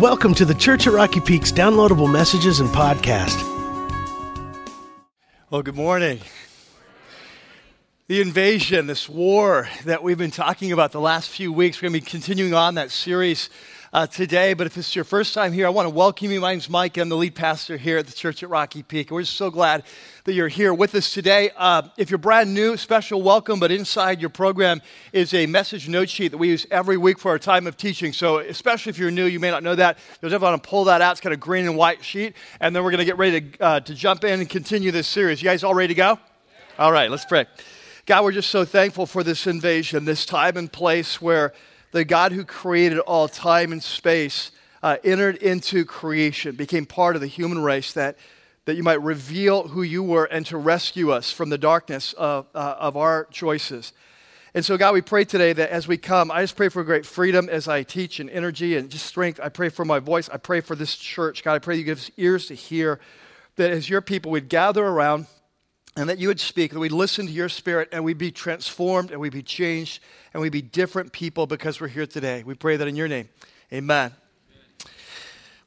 Welcome to the Church at Rocky Peaks downloadable messages and podcast. Well, good morning. The invasion, this war that we've been talking about the last few weeks, we're going to be continuing on that series uh, today. But if this is your first time here, I want to welcome you. My name's Mike. I'm the lead pastor here at the church at Rocky Peak. We're so glad that you're here with us today. Uh, if you're brand new, special welcome. But inside your program is a message note sheet that we use every week for our time of teaching. So, especially if you're new, you may not know that. You'll definitely want to pull that out. It's got a green and white sheet. And then we're going to get ready to, uh, to jump in and continue this series. You guys all ready to go? All right, let's pray. God, we're just so thankful for this invasion, this time and place where the God who created all time and space uh, entered into creation, became part of the human race, that, that you might reveal who you were and to rescue us from the darkness of, uh, of our choices. And so, God, we pray today that as we come, I just pray for great freedom as I teach and energy and just strength. I pray for my voice. I pray for this church. God, I pray you give us ears to hear that as your people we'd gather around and that you would speak, that we'd listen to your spirit and we'd be transformed and we'd be changed and we'd be different people because we're here today. We pray that in your name. Amen.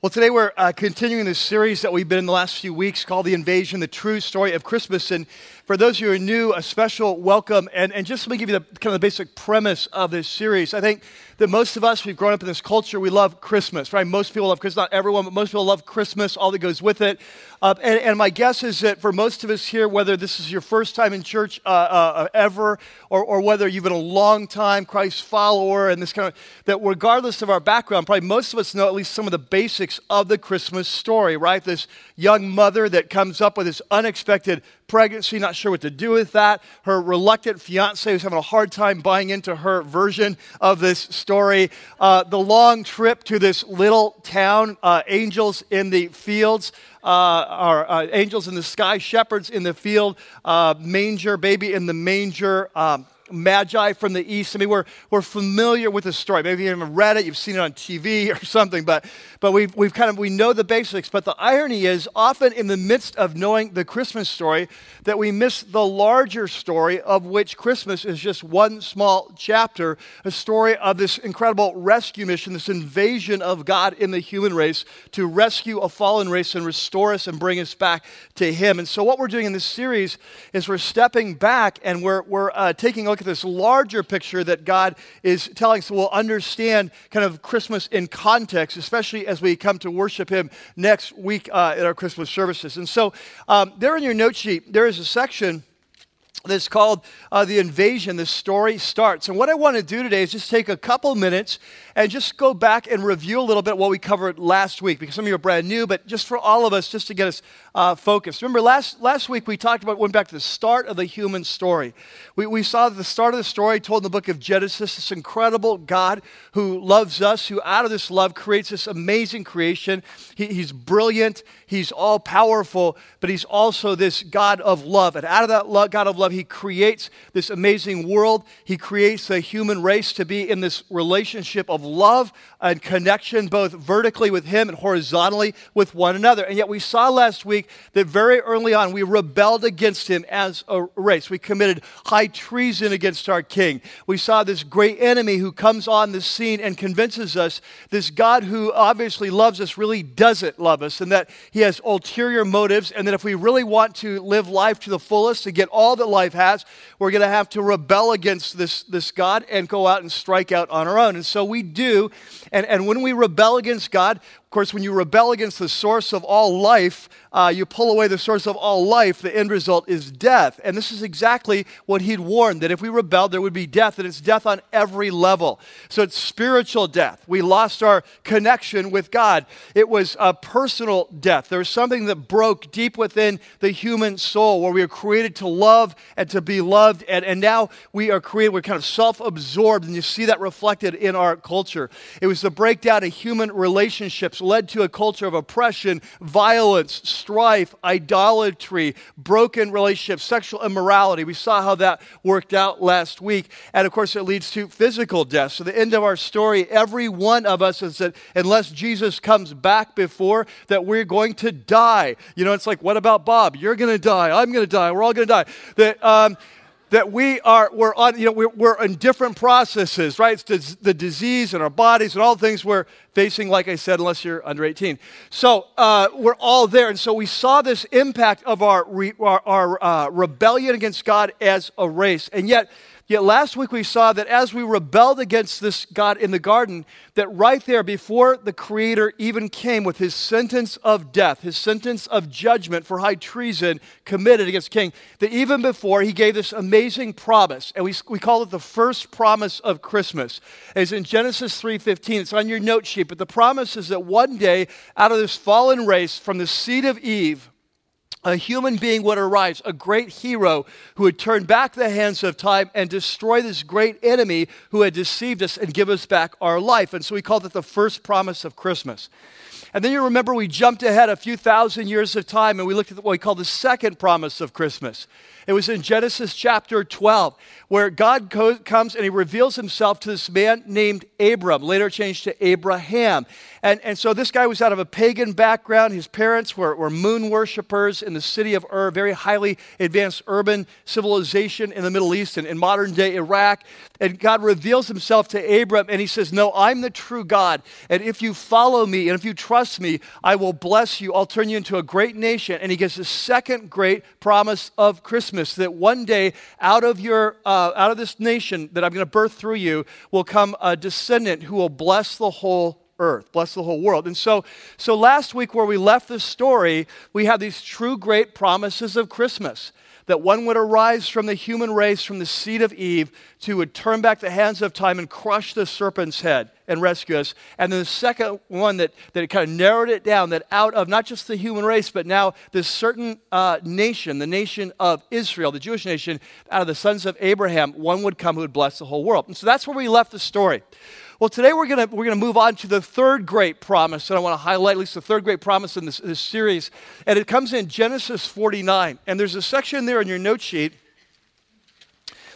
Well, today we're uh, continuing this series that we've been in the last few weeks called The Invasion, the True Story of Christmas. And for those of you who are new, a special welcome. And, and just let me give you the kind of the basic premise of this series. I think that most of us, we've grown up in this culture, we love Christmas, right? Most people love Christmas, not everyone, but most people love Christmas, all that goes with it. Uh, and, and, my guess is that for most of us here, whether this is your first time in church uh, uh, ever, or, or whether you've been a long time Christ follower, and this kind of, that regardless of our background, probably most of us know at least some of the basics of the Christmas story, right? This young mother that comes up with this unexpected pregnancy, not sure what to do with that. Her reluctant fiance who's having a hard time buying into her version of this story. Uh, the long trip to this little town, uh, angels in the fields. Uh, or uh, angels in the sky, shepherds in the field, uh, manger, baby in the manger. Um, magi from the east. I mean, we're, we're familiar with the story. Maybe you haven't read it, you've seen it on TV or something, but, but we've, we've kind of, we know the basics. But the irony is often in the midst of knowing the Christmas story that we miss the larger story of which Christmas is just one small chapter, a story of this incredible rescue mission, this invasion of God in the human race to rescue a fallen race and restore us and bring us back to Him. And so what we're doing in this series is we're stepping back and we're, we're uh, taking a look at this larger picture that God is telling us so we'll understand kind of Christmas in context, especially as we come to worship Him next week uh, at our Christmas services. And so, um, there in your note sheet, there is a section that's called uh, The Invasion. The story starts. And what I want to do today is just take a couple minutes and just go back and review a little bit what we covered last week because some of you are brand new, but just for all of us, just to get us uh, focused. Remember, last, last week we talked about, went back to the start of the human story. We, we saw the start of the story told in the book of Genesis, this incredible God who loves us, who out of this love creates this amazing creation. He, he's brilliant, he's all powerful, but he's also this God of love. And out of that love, God of love, he creates this amazing world. He creates the human race to be in this relationship of love and connection, both vertically with Him and horizontally with one another. And yet, we saw last week that very early on we rebelled against Him as a race. We committed high treason against our King. We saw this great enemy who comes on the scene and convinces us this God who obviously loves us really doesn't love us, and that He has ulterior motives, and that if we really want to live life to the fullest, to get all that life has, we're going to have to rebel against this, this God and go out and strike out on our own. And so we do. And, and when we rebel against God, of course, when you rebel against the source of all life, uh, you pull away the source of all life, the end result is death. And this is exactly what he'd warned that if we rebelled, there would be death, and it's death on every level. So it's spiritual death. We lost our connection with God. It was a personal death. There was something that broke deep within the human soul where we are created to love and to be loved. And, and now we are created, we're kind of self absorbed, and you see that reflected in our culture. It was the breakdown of human relationships led to a culture of oppression, violence, strife, idolatry, broken relationships, sexual immorality. We saw how that worked out last week. And of course, it leads to physical death. So, the end of our story, every one of us is that unless Jesus comes back before, that we're going to die. You know, it's like, what about Bob? You're going to die. I'm going to die. We're all going to die. That, um, that we are we're on you know we're, we're in different processes right? It's the disease in our bodies and all the things we're facing like i said unless you're under 18 so uh, we're all there. And so we saw this impact of our, re, our, our uh, rebellion against god as a race. And yet Yet last week we saw that as we rebelled against this God in the garden, that right there before the Creator even came with his sentence of death, his sentence of judgment for high treason committed against King, that even before he gave this amazing promise, and we, we call it the first promise of Christmas. It's in Genesis 3.15, it's on your note sheet, but the promise is that one day out of this fallen race from the seed of Eve, a human being would arise, a great hero who would turn back the hands of time and destroy this great enemy who had deceived us and give us back our life. And so we called it the first promise of Christmas. And then you remember we jumped ahead a few thousand years of time and we looked at what we call the second promise of Christmas. It was in Genesis chapter 12, where God co- comes and he reveals himself to this man named Abram, later changed to Abraham. And, and so this guy was out of a pagan background. His parents were, were moon worshippers in the city of Ur, very highly advanced urban civilization in the Middle East and in modern day Iraq. And God reveals himself to Abram and he says, No, I'm the true God. And if you follow me and if you trust me, I will bless you. I'll turn you into a great nation. And he gives the second great promise of Christmas that one day out of, your, uh, out of this nation that I'm going to birth through you will come a descendant who will bless the whole earth, bless the whole world. And so, so last week, where we left this story, we had these true great promises of Christmas that one would arise from the human race, from the seed of Eve, to would turn back the hands of time and crush the serpent's head and rescue us. And then the second one that, that it kind of narrowed it down that out of not just the human race, but now this certain uh, nation, the nation of Israel, the Jewish nation, out of the sons of Abraham, one would come who would bless the whole world. And so that's where we left the story. Well, today we're going we're gonna move on to the third great promise that I want to highlight, at least the third great promise in this, this series. And it comes in Genesis 49. And there's a section there in your note sheet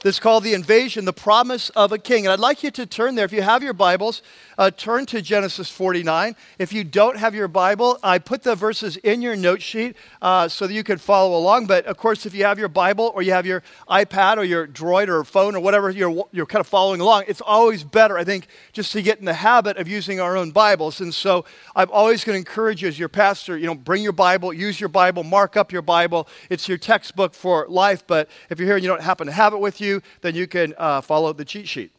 that's called the invasion, the promise of a king. And I'd like you to turn there. If you have your Bibles, uh, turn to Genesis 49. If you don't have your Bible, I put the verses in your note sheet uh, so that you can follow along. But of course, if you have your Bible or you have your iPad or your Droid or phone or whatever you're, you're kind of following along, it's always better, I think, just to get in the habit of using our own Bibles. And so I'm always going to encourage you as your pastor, you know, bring your Bible, use your Bible, mark up your Bible. It's your textbook for life. But if you're here and you don't happen to have it with you, then you can uh, follow the cheat sheet.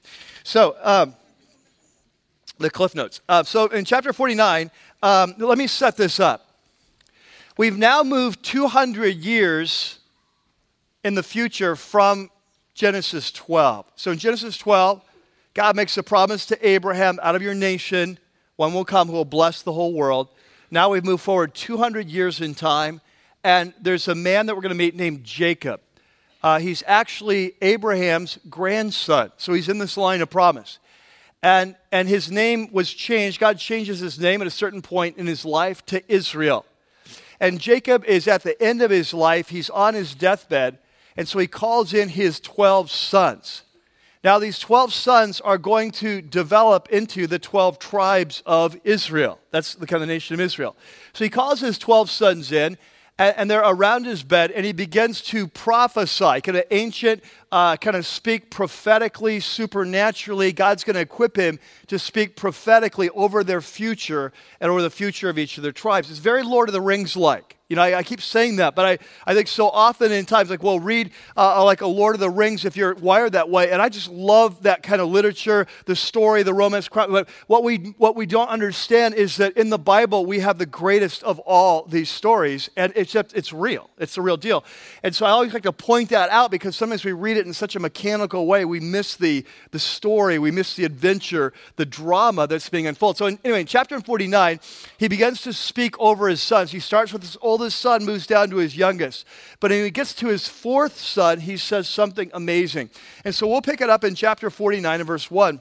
So, um, the Cliff Notes. Uh, so in chapter 49, um, let me set this up. We've now moved 200 years in the future from Genesis 12. So in Genesis 12, God makes a promise to Abraham out of your nation, one will come who will bless the whole world. Now we've moved forward 200 years in time, and there's a man that we're going to meet named Jacob. Uh, he's actually Abraham's grandson, so he's in this line of promise. And, and his name was changed. God changes his name at a certain point in his life to Israel. And Jacob is at the end of his life, he's on his deathbed, and so he calls in his 12 sons. Now, these 12 sons are going to develop into the 12 tribes of Israel. That's the kind of nation of Israel. So he calls his 12 sons in, and, they're around his bed, and he begins to prophesy, kind of ancient uh, kind of speak prophetically, supernaturally. God's going to equip him to speak prophetically over their future and over the future of each of their tribes. It's very Lord of the Rings like. You know, I, I, keep saying that, but I, I think so often in times, like, well, read uh, uh, like a Lord of the Rings if you're wired that way. And I just love that kind of literature, the story, the romance. But what we, what we don't understand is that in the Bible, we have the greatest of all these stories, and except it's real. It's the real deal. And so I always like to point that out because sometimes we read it it in such a mechanical way, we miss the, the story, we miss the adventure, the drama that's being unfolded. So, in, anyway, in chapter 49, he begins to speak over his sons. He starts with his oldest son, moves down to his youngest. But when he gets to his fourth son, he says something amazing. And so we'll pick it up in chapter 49 and verse 1.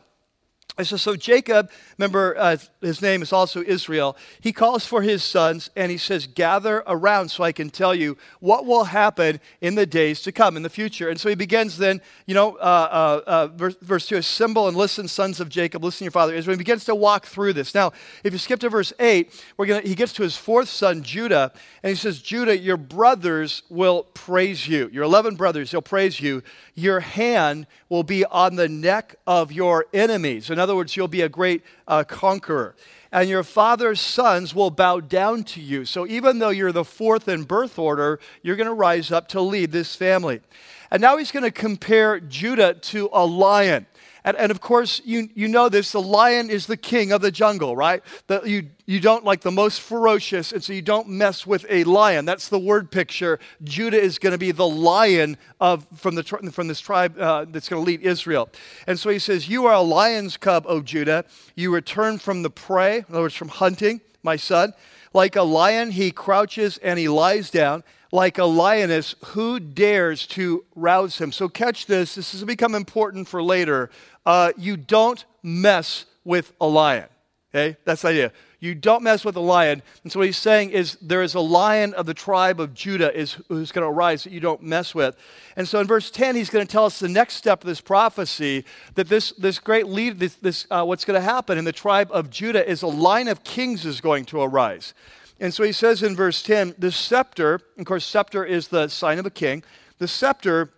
I said, so Jacob, remember uh, his name is also Israel, he calls for his sons and he says, gather around so I can tell you what will happen in the days to come, in the future. And so he begins then, you know, uh, uh, uh verse, verse 2, assemble and listen, sons of Jacob, listen to your father Israel. He begins to walk through this. Now, if you skip to verse 8, we're gonna, he gets to his fourth son, Judah, and he says, Judah, your brothers will praise you. Your 11 brothers, they'll praise you. Your hand will be on the neck of your enemies. In other words, you'll be a great uh, conqueror. And your father's sons will bow down to you. So even though you're the fourth in birth order, you're going to rise up to lead this family. And now he's going to compare Judah to a lion. And, and of course, you, you know this the lion is the king of the jungle, right? The, you, you don't like the most ferocious, and so you don't mess with a lion. That's the word picture. Judah is going to be the lion of, from, the, from this tribe uh, that's going to lead Israel. And so he says, You are a lion's cub, O Judah. You return from the prey, in other words, from hunting, my son. Like a lion, he crouches and he lies down like a lioness, who dares to rouse him? So, catch this. This has become important for later. Uh, you don't mess with a lion. Okay? That's the idea. You don't mess with a lion. And so, what he's saying is there is a lion of the tribe of Judah is, who's going to arise that you don't mess with. And so, in verse 10, he's going to tell us the next step of this prophecy that this, this great lead, this, this uh, what's going to happen in the tribe of Judah is a line of kings is going to arise. And so he says in verse 10 the scepter, of course, scepter is the sign of a king, the scepter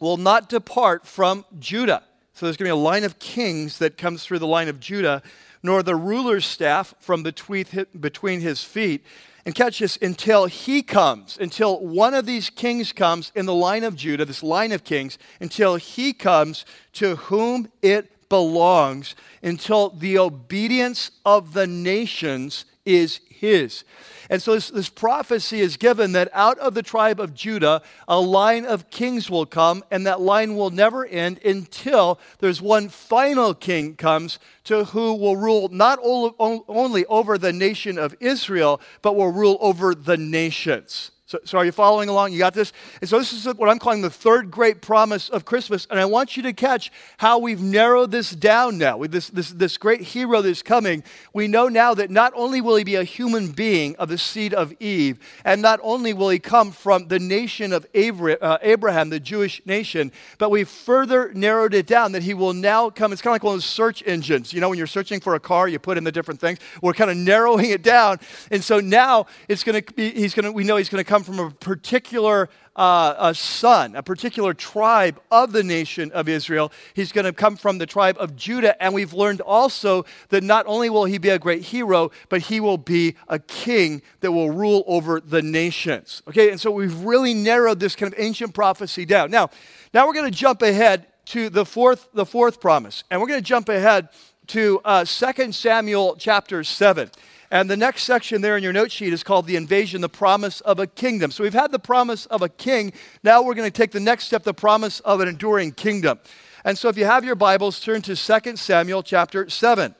will not depart from Judah. So there's going to be a line of kings that comes through the line of Judah, nor the ruler's staff from between his feet. And catch this until he comes, until one of these kings comes in the line of Judah, this line of kings, until he comes to whom it belongs, until the obedience of the nations is his. And so this, this, prophecy is given that out of the tribe of Judah, a line of kings will come, and that line will never end until there's one final king comes to who will rule not only over the nation of Israel, but will rule over the nations. So, so, are you following along? You got this? And so, this is what I'm calling the third great promise of Christmas. And I want you to catch how we've narrowed this down now. With this, this, this great hero that's coming, we know now that not only will he be a human being of the seed of Eve, and not only will he come from the nation of uh, Abraham, the Jewish nation, but we've further narrowed it down that he will now come. It's kind of like one of those search engines. You know, when you're searching for a car, you put in the different things. We're kind of narrowing it down. And so now it's going to be, he's going to, we know he's going to come come from a particular uh, a son, a particular tribe of the nation of Israel. He's going to come from the tribe of Judah. And we've learned also that not only will he be a great hero, but he will be a king that will rule over the nations. Okay, and so we've really narrowed this kind of ancient prophecy down. Now, now we're going to jump ahead to the fourth, the fourth promise. And we're going to jump ahead to uh, 2 Samuel chapter 7. And the next section there in your note sheet is called the invasion, the promise of a kingdom. So we've had the promise of a king. Now we're going to take the next step, the promise of an enduring kingdom. And so if you have your Bibles, turn to 2 Samuel chapter 7.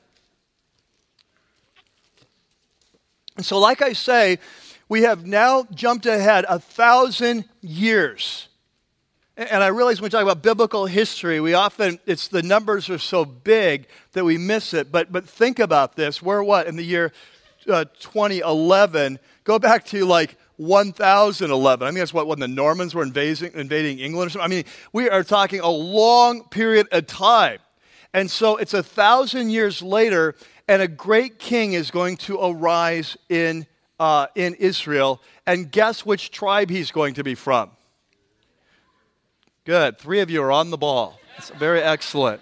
And so, like I say, we have now jumped ahead a thousand years. And I realize when we talk about biblical history, we often, it's the numbers are so big that we miss it. But, but think about this. We're what? In the year uh, 2011, go back to like 1011. I mean, that's what when the Normans were invading, invading England or something. I mean, we are talking a long period of time. And so it's a thousand years later, and a great king is going to arise in, uh, in Israel. And guess which tribe he's going to be from? Good. Three of you are on the ball. Very excellent.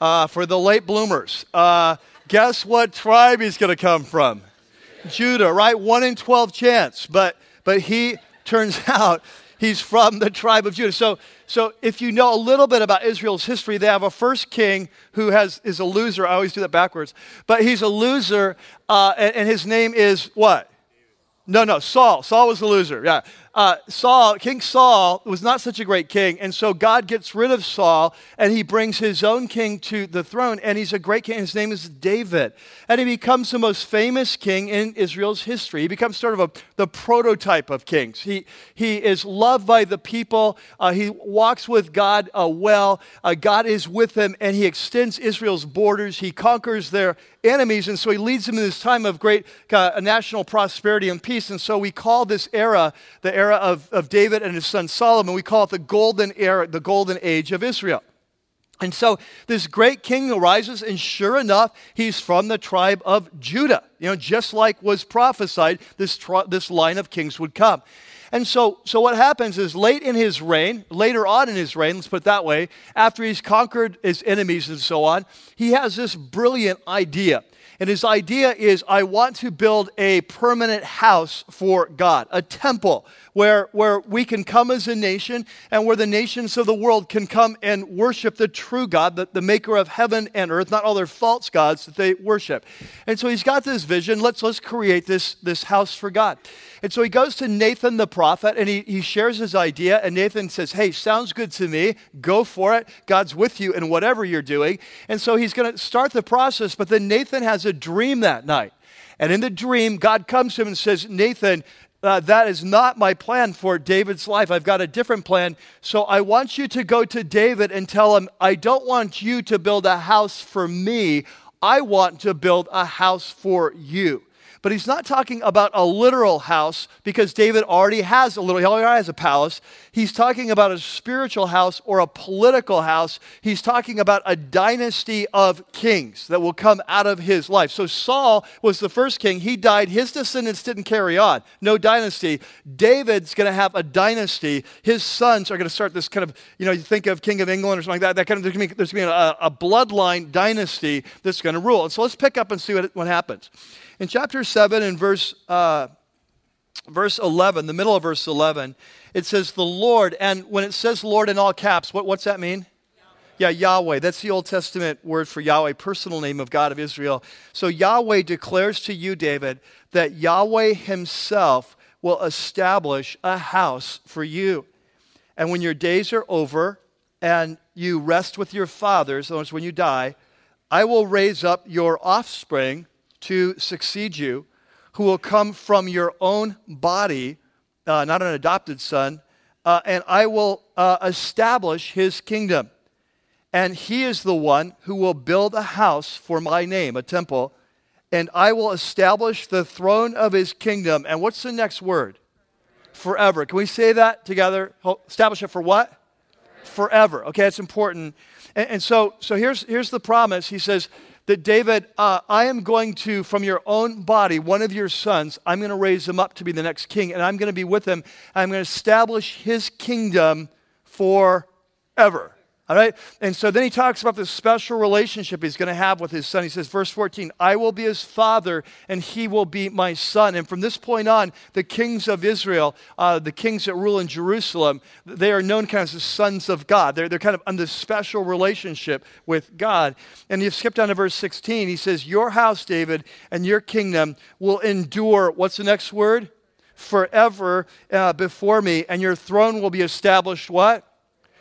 Uh, for the late bloomers, uh, Guess what tribe he's going to come from? Judah, right? 1 in 12 chance. But, but he turns out he's from the tribe of Judah. So, so if you know a little bit about Israel's history, they have a first king who has, is a loser. I always do that backwards. But he's a loser, uh, and, and his name is what? No, no, Saul. Saul was the loser. Yeah. Uh, Saul, King Saul, was not such a great king. And so God gets rid of Saul and he brings his own king to the throne. And he's a great king. His name is David. And he becomes the most famous king in Israel's history. He becomes sort of a, the prototype of kings. He, he is loved by the people. Uh, he walks with God uh, well. Uh, God is with him and he extends Israel's borders. He conquers their enemies. And so he leads them in this time of great uh, national prosperity and peace. And so we call this era the era of, of David and his son Solomon. We call it the golden era, the golden age of Israel. And so this great king arises, and sure enough, he's from the tribe of Judah. You know, just like was prophesied, this, tri- this line of kings would come. And so, so what happens is late in his reign, later on in his reign, let's put it that way, after he's conquered his enemies and so on, he has this brilliant idea. And his idea is I want to build a permanent house for God, a temple where, where we can come as a nation and where the nations of the world can come and worship the true God, the, the maker of heaven and earth, not all their false gods that they worship. And so he's got this vision. Let's, let's create this, this house for God. And so he goes to Nathan the prophet and he, he shares his idea. And Nathan says, Hey, sounds good to me. Go for it. God's with you in whatever you're doing. And so he's going to start the process. But then Nathan has a dream that night. And in the dream, God comes to him and says, Nathan, uh, that is not my plan for David's life. I've got a different plan. So I want you to go to David and tell him, I don't want you to build a house for me. I want to build a house for you. But he's not talking about a literal house because David already has a little, he already has a palace. He's talking about a spiritual house or a political house. He's talking about a dynasty of kings that will come out of his life. So Saul was the first king. He died. His descendants didn't carry on. No dynasty. David's going to have a dynasty. His sons are going to start this kind of, you know, you think of King of England or something like that. That kind of, there's going to be, be a, a bloodline dynasty that's going to rule. And so let's pick up and see what, what happens. In chapter 7 and verse, uh, verse 11, the middle of verse 11, it says, The Lord, and when it says Lord in all caps, what, what's that mean? Yeah, Yahweh. That's the Old Testament word for Yahweh, personal name of God of Israel. So Yahweh declares to you, David, that Yahweh himself will establish a house for you. And when your days are over and you rest with your fathers, in other words, when you die, I will raise up your offspring to succeed you, who will come from your own body, uh, not an adopted son, uh, and I will uh, establish his kingdom. And he is the one who will build a house for my name, a temple, and I will establish the throne of his kingdom. And what's the next word? Forever. Can we say that together? Establish it for what? Forever. Okay, that's important. And, and so, so here's, here's the promise. He says, that David, uh, I am going to, from your own body, one of your sons, I'm going to raise him up to be the next king, and I'm going to be with him. I'm going to establish his kingdom forever. All right? And so then he talks about this special relationship he's going to have with his son. He says, verse 14, I will be his father and he will be my son. And from this point on, the kings of Israel, uh, the kings that rule in Jerusalem, they are known kind of as the sons of God. They're, they're kind of on this special relationship with God. And you've skipped down to verse 16. He says, Your house, David, and your kingdom will endure. What's the next word? Forever uh, before me, and your throne will be established what?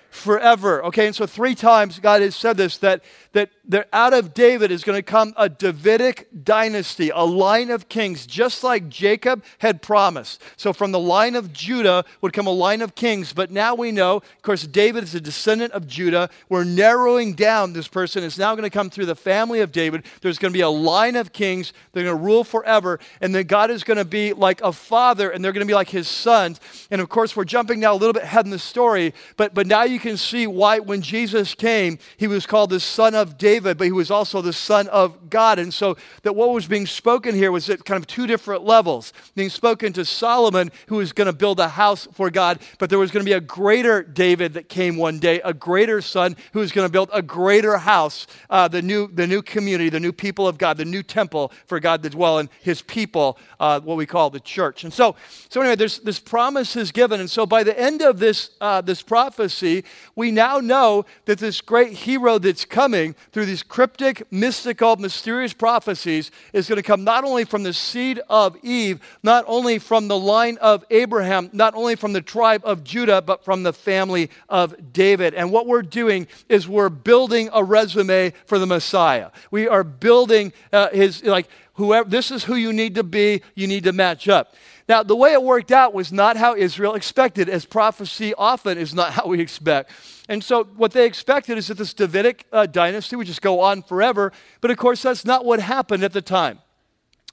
Forever. Okay, and so three times God has said this that, that, that out of David is going to come a Davidic dynasty, a line of kings, just like Jacob had promised. So from the line of Judah would come a line of kings, but now we know, of course, David is a descendant of Judah. We're narrowing down this person. It's now going to come through the family of David. There's going to be a line of kings. They're going to rule forever. And then God is going to be like a father, and they're going to be like his sons. And of course, we're jumping now a little bit ahead in the story, but, but now you you can see why when Jesus came, he was called the Son of David, but he was also the Son of God. And so that what was being spoken here was at kind of two different levels. Being spoken to Solomon, who was going to build a house for God, but there was going to be a greater David that came one day, a greater son who was going to build a greater house, uh, the, new, the new community, the new people of God, the new temple for God to dwell in, his people, uh, what we call the church. And so, so anyway, there's this promise is given. And so by the end of this, uh, this prophecy, we now know that this great hero that's coming through these cryptic, mystical, mysterious prophecies is going to come not only from the seed of Eve, not only from the line of Abraham, not only from the tribe of Judah, but from the family of David. And what we're doing is we're building a resume for the Messiah. We are building uh, his, like, whoever, this is who you need to be, you need to match up. Now, the way it worked out was not how Israel expected, as prophecy often is not how we expect. And so, what they expected is that this Davidic uh, dynasty would just go on forever. But of course, that's not what happened at the time.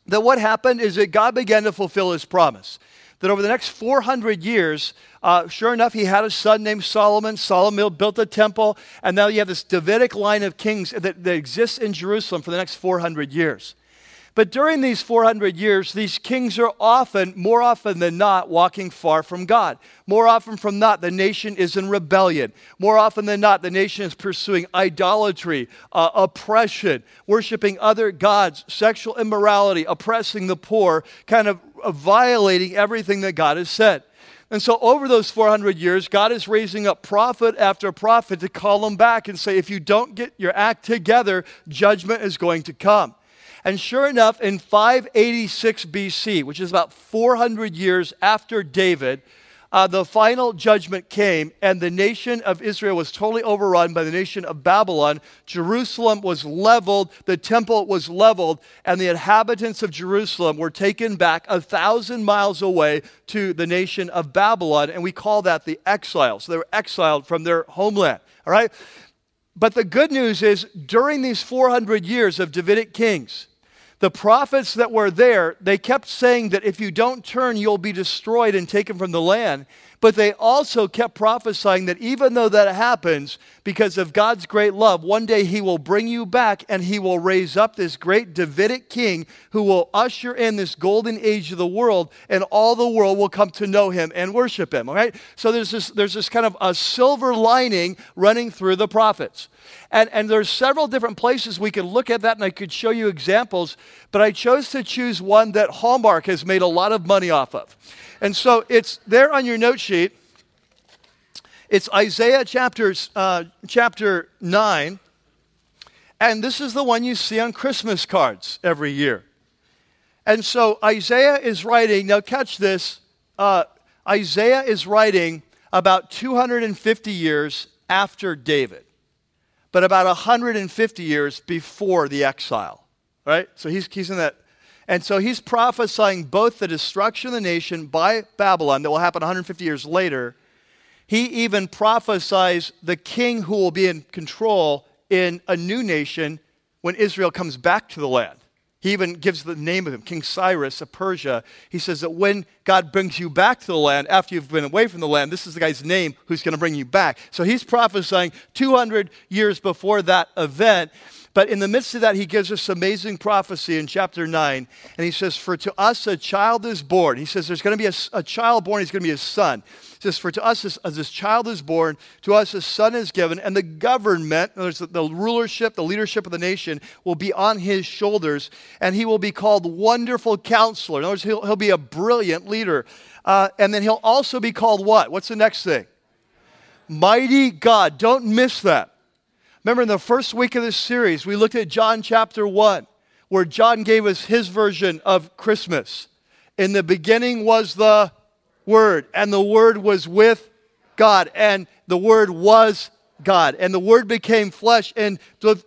That what happened is that God began to fulfill his promise. That over the next 400 years, uh, sure enough, he had a son named Solomon. Solomon built a temple, and now you have this Davidic line of kings that, that exists in Jerusalem for the next 400 years. But during these 400 years, these kings are often, more often than not, walking far from God. More often from not, the nation is in rebellion. More often than not, the nation is pursuing idolatry, uh, oppression, worshiping other gods, sexual immorality, oppressing the poor, kind of uh, violating everything that God has said. And so, over those 400 years, God is raising up prophet after prophet to call them back and say, if you don't get your act together, judgment is going to come. And sure enough, in 586 BC, which is about 400 years after David, uh, the final judgment came, and the nation of Israel was totally overrun by the nation of Babylon. Jerusalem was leveled, the temple was leveled, and the inhabitants of Jerusalem were taken back a thousand miles away to the nation of Babylon, and we call that the exile. So they were exiled from their homeland. All right? But the good news is, during these 400 years of Davidic kings, the prophets that were there, they kept saying that if you don't turn, you'll be destroyed and taken from the land. But they also kept prophesying that even though that happens, because of God's great love, one day He will bring you back and He will raise up this great Davidic king who will usher in this golden age of the world, and all the world will come to know Him and worship Him. All right? So there's this, there's this kind of a silver lining running through the prophets. And, and there's several different places we could look at that, and I could show you examples, but I chose to choose one that Hallmark has made a lot of money off of. And so it's there on your note sheet. It's Isaiah chapter, uh, chapter 9. And this is the one you see on Christmas cards every year. And so Isaiah is writing, now catch this. Uh, Isaiah is writing about 250 years after David, but about 150 years before the exile, right? So he's, he's in that and so he's prophesying both the destruction of the nation by Babylon that will happen 150 years later. He even prophesies the king who will be in control in a new nation when Israel comes back to the land. He even gives the name of him, King Cyrus of Persia. He says that when God brings you back to the land, after you've been away from the land, this is the guy's name who's going to bring you back. So he's prophesying 200 years before that event. But in the midst of that, he gives us amazing prophecy in chapter 9. And he says, For to us a child is born. He says, There's going to be a, a child born, he's going to be a son. He says, For to us as, as this child is born, to us a son is given, and the government, the, the rulership, the leadership of the nation, will be on his shoulders, and he will be called Wonderful Counselor. In other words, he'll, he'll be a brilliant leader. Uh, and then he'll also be called what? What's the next thing? Mighty God. Don't miss that. Remember, in the first week of this series, we looked at John chapter 1, where John gave us his version of Christmas. In the beginning was the Word, and the Word was with God, and the Word was God, and the Word became flesh and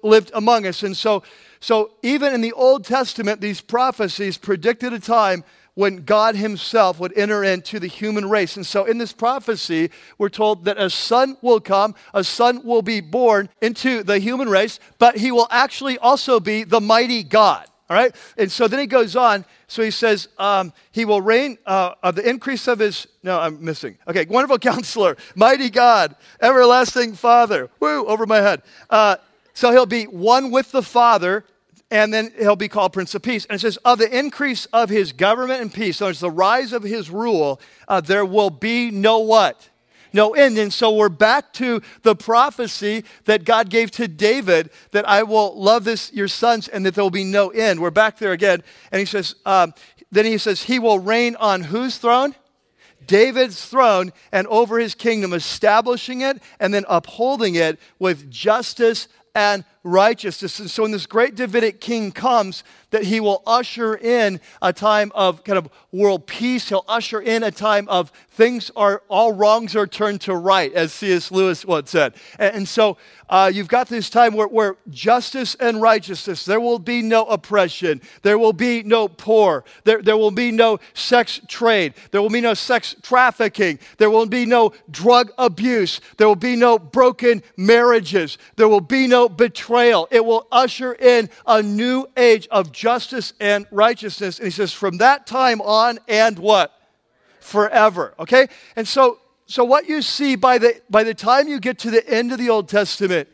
lived among us. And so, so even in the Old Testament, these prophecies predicted a time when God Himself would enter into the human race. And so in this prophecy, we're told that a son will come, a son will be born into the human race, but he will actually also be the mighty God. All right? And so then he goes on. So he says, um, He will reign uh, of the increase of his. No, I'm missing. Okay, wonderful counselor, mighty God, everlasting Father. Woo, over my head. Uh, so he'll be one with the Father and then he'll be called Prince of Peace. And it says, of the increase of his government and peace, so it's the rise of his rule, uh, there will be no what? No end. And so we're back to the prophecy that God gave to David that I will love this, your sons, and that there will be no end. We're back there again. And he says, um, then he says, he will reign on whose throne? David's throne and over his kingdom, establishing it and then upholding it with justice and righteousness. And so when this great Davidic king comes, that he will usher in a time of kind of world peace. He'll usher in a time of things are, all wrongs are turned to right, as C.S. Lewis once said. And, and so uh, you've got this time where, where justice and righteousness, there will be no oppression, there will be no poor, there, there will be no sex trade, there will be no sex trafficking, there will be no drug abuse, there will be no broken marriages, there will be no betrayal. It will usher in a new age of justice and righteousness. And he says, from that time on and what? Forever. Okay? And so, so what you see by the, by the time you get to the end of the Old Testament,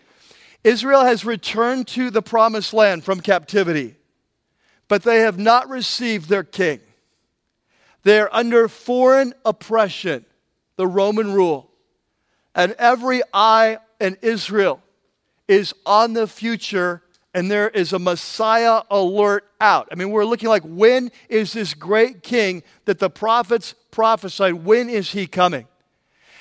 Israel has returned to the promised land from captivity, but they have not received their king. They're under foreign oppression, the Roman rule. And every eye in Israel is on the future and there is a Messiah alert out. I mean, we're looking like when is this great king that the prophets prophesied, when is he coming?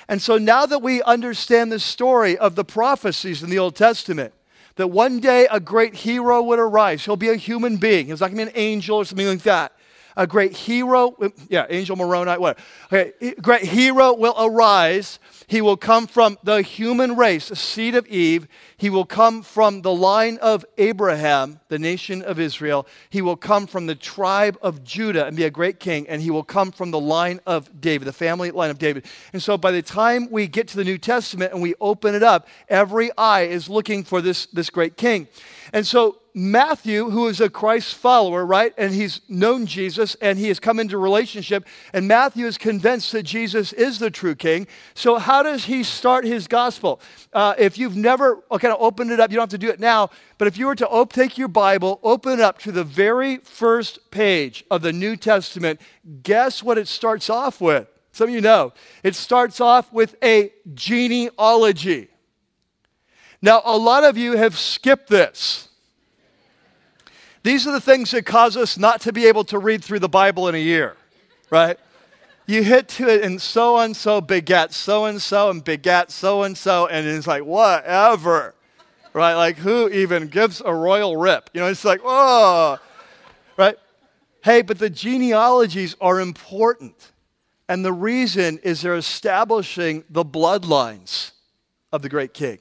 And so now that we understand the story of the prophecies in the Old Testament, that one day a great hero would arise. He'll be a human being. He's not going to be an angel or something like that. A great hero, yeah, Angel Moroni, what? Okay, great hero will arise he will come from the human race, seed of Eve. He will come from the line of Abraham, the nation of Israel. He will come from the tribe of Judah and be a great king. And he will come from the line of David, the family line of David. And so by the time we get to the New Testament and we open it up, every eye is looking for this, this great king. And so Matthew, who is a Christ follower, right? And he's known Jesus and he has come into relationship. And Matthew is convinced that Jesus is the true king. So, how does he start his gospel? Uh, if you've never kind of opened it up, you don't have to do it now. But if you were to op- take your Bible, open it up to the very first page of the New Testament, guess what it starts off with? Some of you know. It starts off with a genealogy. Now, a lot of you have skipped this. These are the things that cause us not to be able to read through the Bible in a year, right? You hit to it and so and so begat so and so and begat so and so, and it's like, whatever, right? Like, who even gives a royal rip? You know, it's like, oh, right? Hey, but the genealogies are important. And the reason is they're establishing the bloodlines of the great king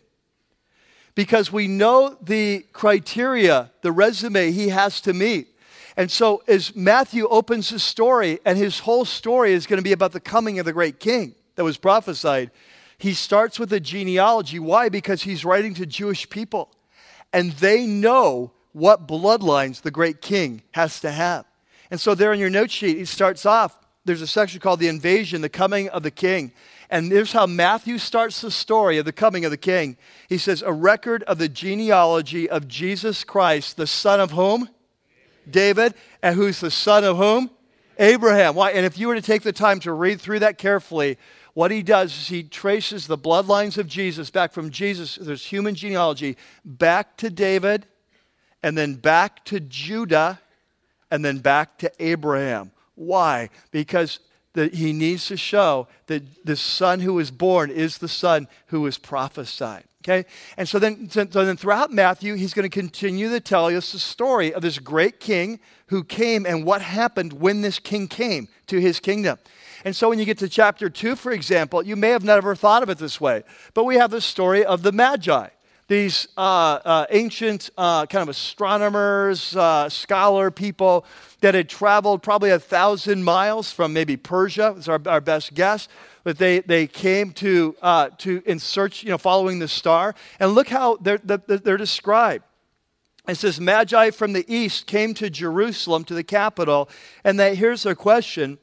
because we know the criteria, the resume he has to meet. And so, as Matthew opens his story, and his whole story is going to be about the coming of the great king that was prophesied, he starts with a genealogy. Why? Because he's writing to Jewish people, and they know what bloodlines the great king has to have. And so, there in your note sheet, he starts off. There's a section called the invasion, the coming of the king. And here's how Matthew starts the story of the coming of the king. He says, A record of the genealogy of Jesus Christ, the son of whom? David. And who's the son of whom? Abraham. Why? And if you were to take the time to read through that carefully, what he does is he traces the bloodlines of Jesus back from Jesus, there's human genealogy, back to David, and then back to Judah, and then back to Abraham. Why? Because that he needs to show that the son who was born is the son who was prophesied. Okay? And so then, so then throughout Matthew, he's going to continue to tell us the story of this great king who came and what happened when this king came to his kingdom. And so when you get to chapter 2, for example, you may have never thought of it this way, but we have the story of the Magi these uh, uh, ancient uh, kind of astronomers, uh, scholar people that had traveled probably a thousand miles from maybe Persia, is our, our best guess. But they, they came to, uh, to in search, you know, following the star. And look how they're, they're described. It says, Magi from the east came to Jerusalem, to the capital, and they, here's their question.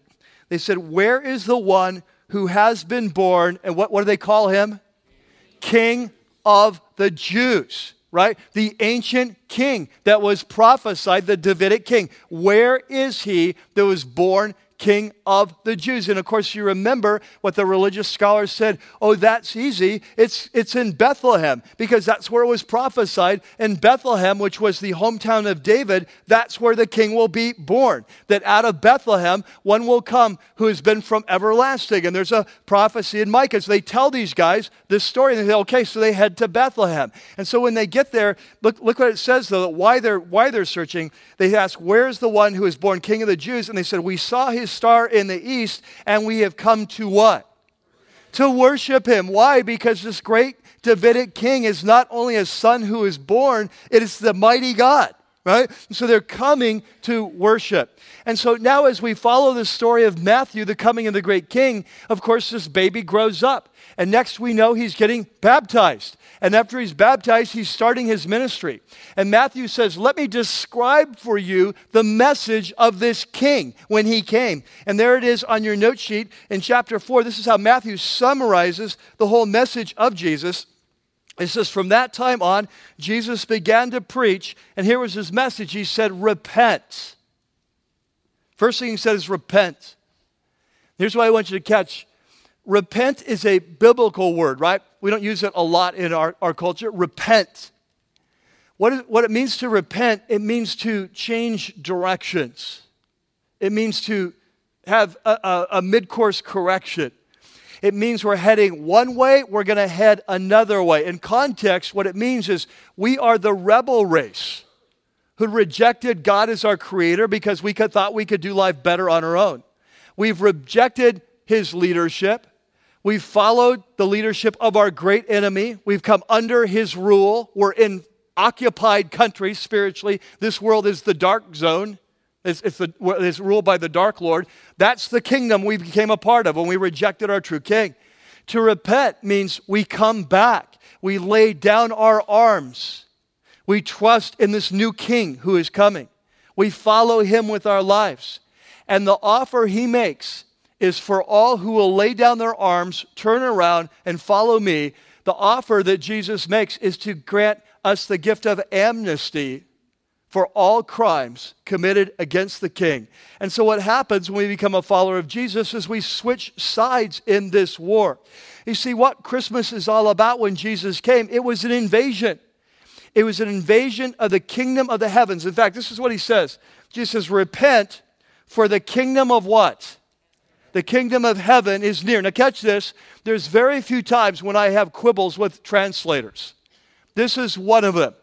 They said, Where is the one who has been born? And what, what do they call him? King of the Jews, right? The ancient king that was prophesied, the Davidic king. Where is he that was born king of the Jews. And of course, you remember what the religious scholars said oh, that's easy. It's, it's in Bethlehem, because that's where it was prophesied. In Bethlehem, which was the hometown of David, that's where the king will be born. That out of Bethlehem, one will come who has been from everlasting. And there's a prophecy in Micah. So they tell these guys this story, and they say, okay, so they head to Bethlehem. And so when they get there, look, look what it says, though, why they're, why they're searching. They ask, where's the one who is born king of the Jews? And they said, we saw his star in the east, and we have come to what? To worship him. Why? Because this great Davidic king is not only a son who is born, it is the mighty God right? So they're coming to worship. And so now, as we follow the story of Matthew, the coming of the great king, of course, this baby grows up. And next we know he's getting baptized. And after he's baptized, he's starting his ministry. And Matthew says, Let me describe for you the message of this king when he came. And there it is on your note sheet in chapter 4. This is how Matthew summarizes the whole message of Jesus. It says, From that time on, Jesus began to preach, and here was his message. He said, Repent. First thing he said is, Repent. Here's what I want you to catch repent is a biblical word, right? We don't use it a lot in our, our culture. Repent. What, is, what it means to repent, it means to change directions. It means to have a, a, a mid course correction. It means we're heading one way, we're going to head another way. In context, what it means is we are the rebel race who rejected God as our creator because we could, thought we could do life better on our own. We've rejected his leadership. We've followed the leadership of our great enemy. We've come under his rule. We're in occupied countries spiritually. This world is the dark zone. It's, it's, the, it's ruled by the dark Lord. That's the kingdom we became a part of when we rejected our true king. To repent means we come back. We lay down our arms. We trust in this new king who is coming. We follow him with our lives. And the offer he makes is for all who will lay down their arms, turn around, and follow me. The offer that Jesus makes is to grant us the gift of amnesty for all crimes committed against the king. And so, what happens when we become a follower of Jesus is we switch sides in this war. You see, what Christmas is all about when Jesus came, it was an invasion. It was an invasion of the kingdom of the heavens. In fact, this is what he says Jesus says, Repent, for the kingdom of what? The kingdom of heaven is near. Now, catch this. There's very few times when I have quibbles with translators. This is one of them.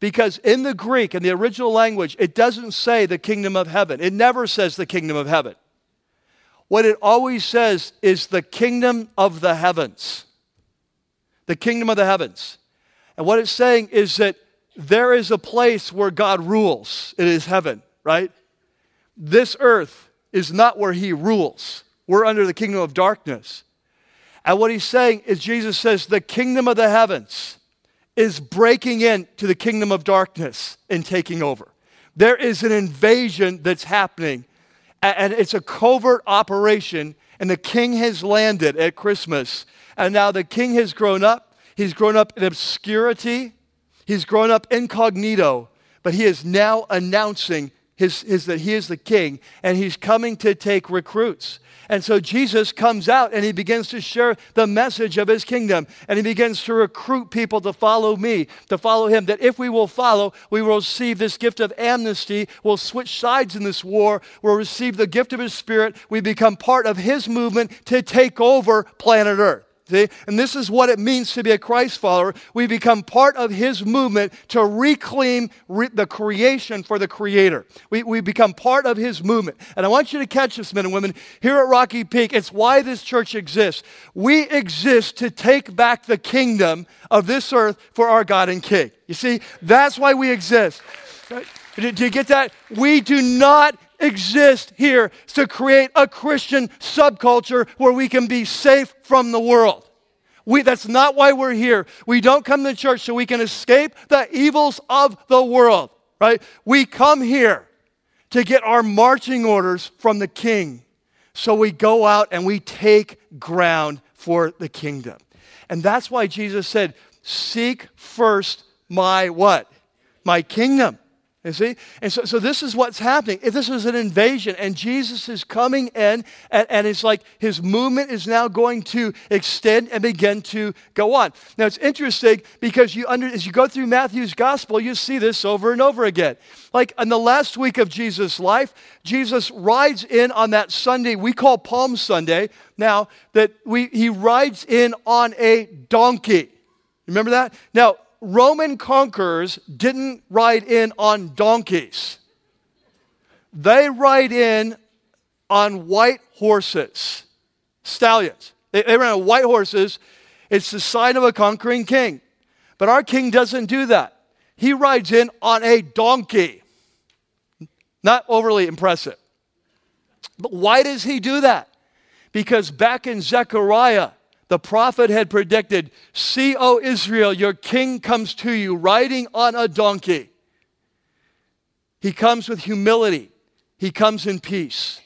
Because in the Greek, in the original language, it doesn't say the kingdom of heaven. It never says the kingdom of heaven. What it always says is the kingdom of the heavens. The kingdom of the heavens. And what it's saying is that there is a place where God rules. It is heaven, right? This earth is not where he rules. We're under the kingdom of darkness. And what he's saying is Jesus says, the kingdom of the heavens is breaking into the kingdom of darkness and taking over. There is an invasion that's happening, and it's a covert operation, and the king has landed at Christmas. And now the king has grown up. He's grown up in obscurity, he's grown up incognito, but he is now announcing his, his, that he is the king, and he's coming to take recruits. And so Jesus comes out and he begins to share the message of his kingdom. And he begins to recruit people to follow me, to follow him. That if we will follow, we will receive this gift of amnesty. We'll switch sides in this war. We'll receive the gift of his spirit. We become part of his movement to take over planet Earth. See? And this is what it means to be a Christ follower. We become part of his movement to reclaim re- the creation for the creator. We, we become part of his movement. And I want you to catch this, men and women. Here at Rocky Peak, it's why this church exists. We exist to take back the kingdom of this earth for our God and King. You see, that's why we exist. Do you get that? We do not exist here to create a Christian subculture where we can be safe from the world. We, that's not why we're here. We don't come to church so we can escape the evils of the world, right? We come here to get our marching orders from the king. So we go out and we take ground for the kingdom. And that's why Jesus said, Seek first my what? My kingdom You see? And so, so this is what's happening. If this is an invasion, and Jesus is coming in, and, and it's like his movement is now going to extend and begin to go on. Now it's interesting because you under as you go through Matthew's gospel, you see this over and over again. Like in the last week of Jesus' life, Jesus rides in on that Sunday we call Palm Sunday. Now that we he rides in on a donkey. Remember that? Now, Roman conquerors didn't ride in on donkeys, they ride in on white horses, stallions. They, they ran on white horses. It's the sign of a conquering king. But our king doesn't do that. He rides in on a donkey. Not overly impressive. But why does he do that? Because back in Zechariah, the prophet had predicted, See, O Israel, your king comes to you riding on a donkey. He comes with humility, he comes in peace.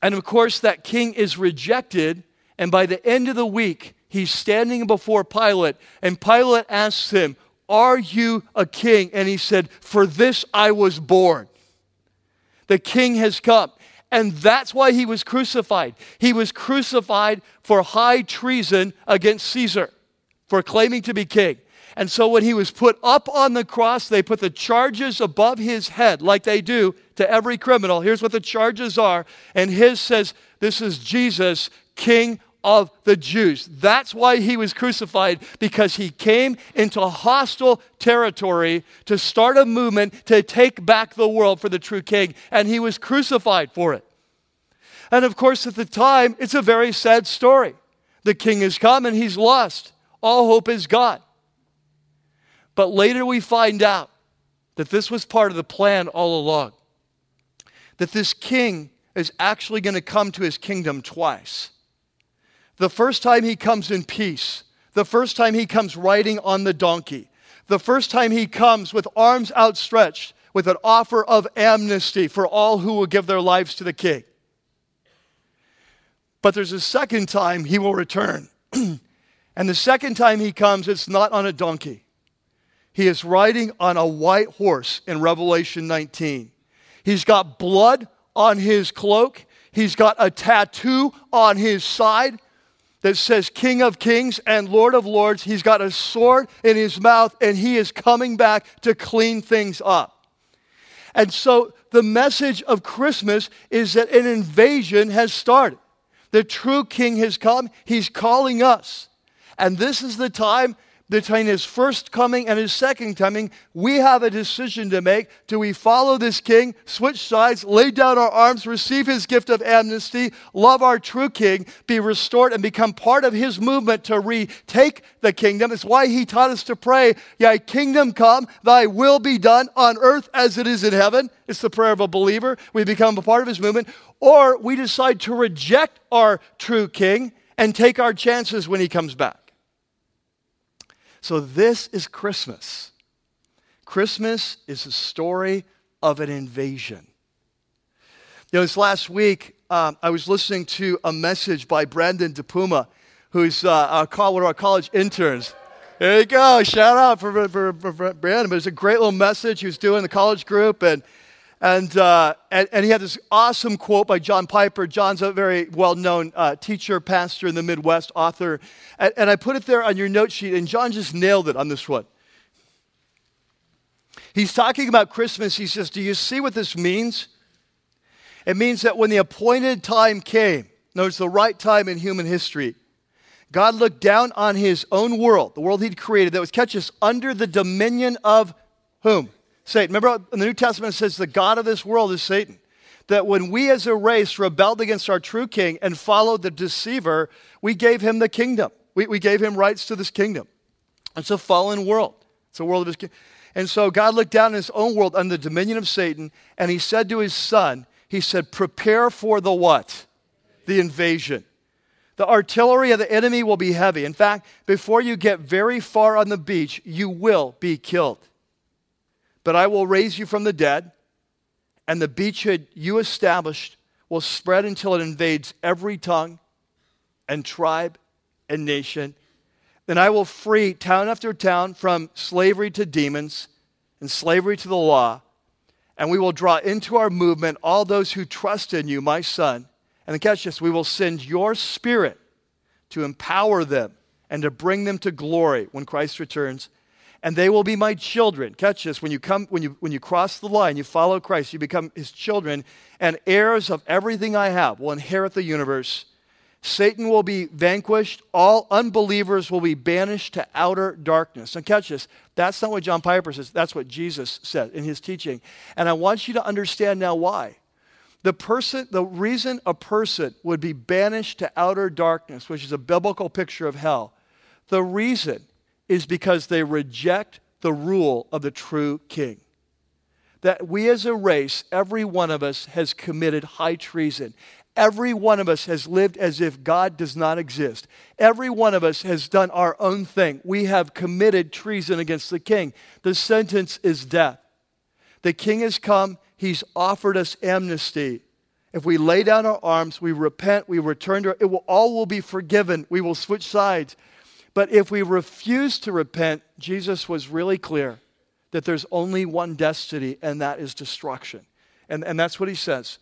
And of course, that king is rejected, and by the end of the week, he's standing before Pilate, and Pilate asks him, Are you a king? And he said, For this I was born. The king has come. And that's why he was crucified. He was crucified for high treason against Caesar, for claiming to be king. And so when he was put up on the cross, they put the charges above his head, like they do to every criminal. Here's what the charges are. And his says, This is Jesus, King of the Jews. That's why he was crucified, because he came into hostile territory to start a movement to take back the world for the true king, and he was crucified for it. And of course, at the time, it's a very sad story. The king has come and he's lost. All hope is gone. But later we find out that this was part of the plan all along. That this king is actually going to come to his kingdom twice. The first time he comes in peace, the first time he comes riding on the donkey, the first time he comes with arms outstretched with an offer of amnesty for all who will give their lives to the king. But there's a second time he will return. and the second time he comes, it's not on a donkey. He is riding on a white horse in Revelation 19. He's got blood on his cloak, he's got a tattoo on his side that says King of Kings and Lord of Lords. He's got a sword in his mouth, and he is coming back to clean things up. And so the message of Christmas is that an invasion has started. The true king has come. He's calling us. And this is the time between his first coming and his second coming, we have a decision to make. Do we follow this king, switch sides, lay down our arms, receive his gift of amnesty, love our true king, be restored, and become part of his movement to retake the kingdom? It's why he taught us to pray, Thy kingdom come, thy will be done on earth as it is in heaven. It's the prayer of a believer. We become a part of his movement. Or we decide to reject our true king and take our chances when he comes back. So, this is Christmas. Christmas is a story of an invasion. You know, this last week, um, I was listening to a message by Brandon DePuma, who's uh, one of our college interns. There you go. Shout out for, for, for, for Brandon. But it's a great little message he was doing in the college group. And and, uh, and, and, he had this awesome quote by John Piper. John's a very well known uh, teacher, pastor in the Midwest, author. And, and I put it there on your note sheet, and John just nailed it on this one. He's talking about Christmas. He says, Do you see what this means? It means that when the appointed time came, notice the right time in human history, God looked down on his own world, the world he'd created, that was kept us under the dominion of whom? Satan. Remember in the New Testament it says the God of this world is Satan. That when we as a race rebelled against our true king and followed the deceiver, we gave him the kingdom. We, we gave him rights to this kingdom. It's a fallen world. It's a world of his kingdom. And so God looked down in his own world under the dominion of Satan, and he said to his son, he said, prepare for the what? The invasion. The artillery of the enemy will be heavy. In fact, before you get very far on the beach, you will be killed. But I will raise you from the dead, and the beachhead you established will spread until it invades every tongue and tribe and nation. Then I will free town after town from slavery to demons, and slavery to the law, and we will draw into our movement all those who trust in you, my son. And then catch this, we will send your spirit to empower them and to bring them to glory when Christ returns. And they will be my children. Catch this. When you come, when you when you cross the line, you follow Christ, you become his children, and heirs of everything I have will inherit the universe. Satan will be vanquished. All unbelievers will be banished to outer darkness. And catch this. That's not what John Piper says. That's what Jesus said in his teaching. And I want you to understand now why. The person, the reason a person would be banished to outer darkness, which is a biblical picture of hell, the reason is because they reject the rule of the true king. That we as a race, every one of us has committed high treason. Every one of us has lived as if God does not exist. Every one of us has done our own thing. We have committed treason against the king. The sentence is death. The king has come, he's offered us amnesty. If we lay down our arms, we repent, we return to it will all will be forgiven. We will switch sides. But if we refuse to repent, Jesus was really clear that there's only one destiny, and that is destruction. And, and that's what he says.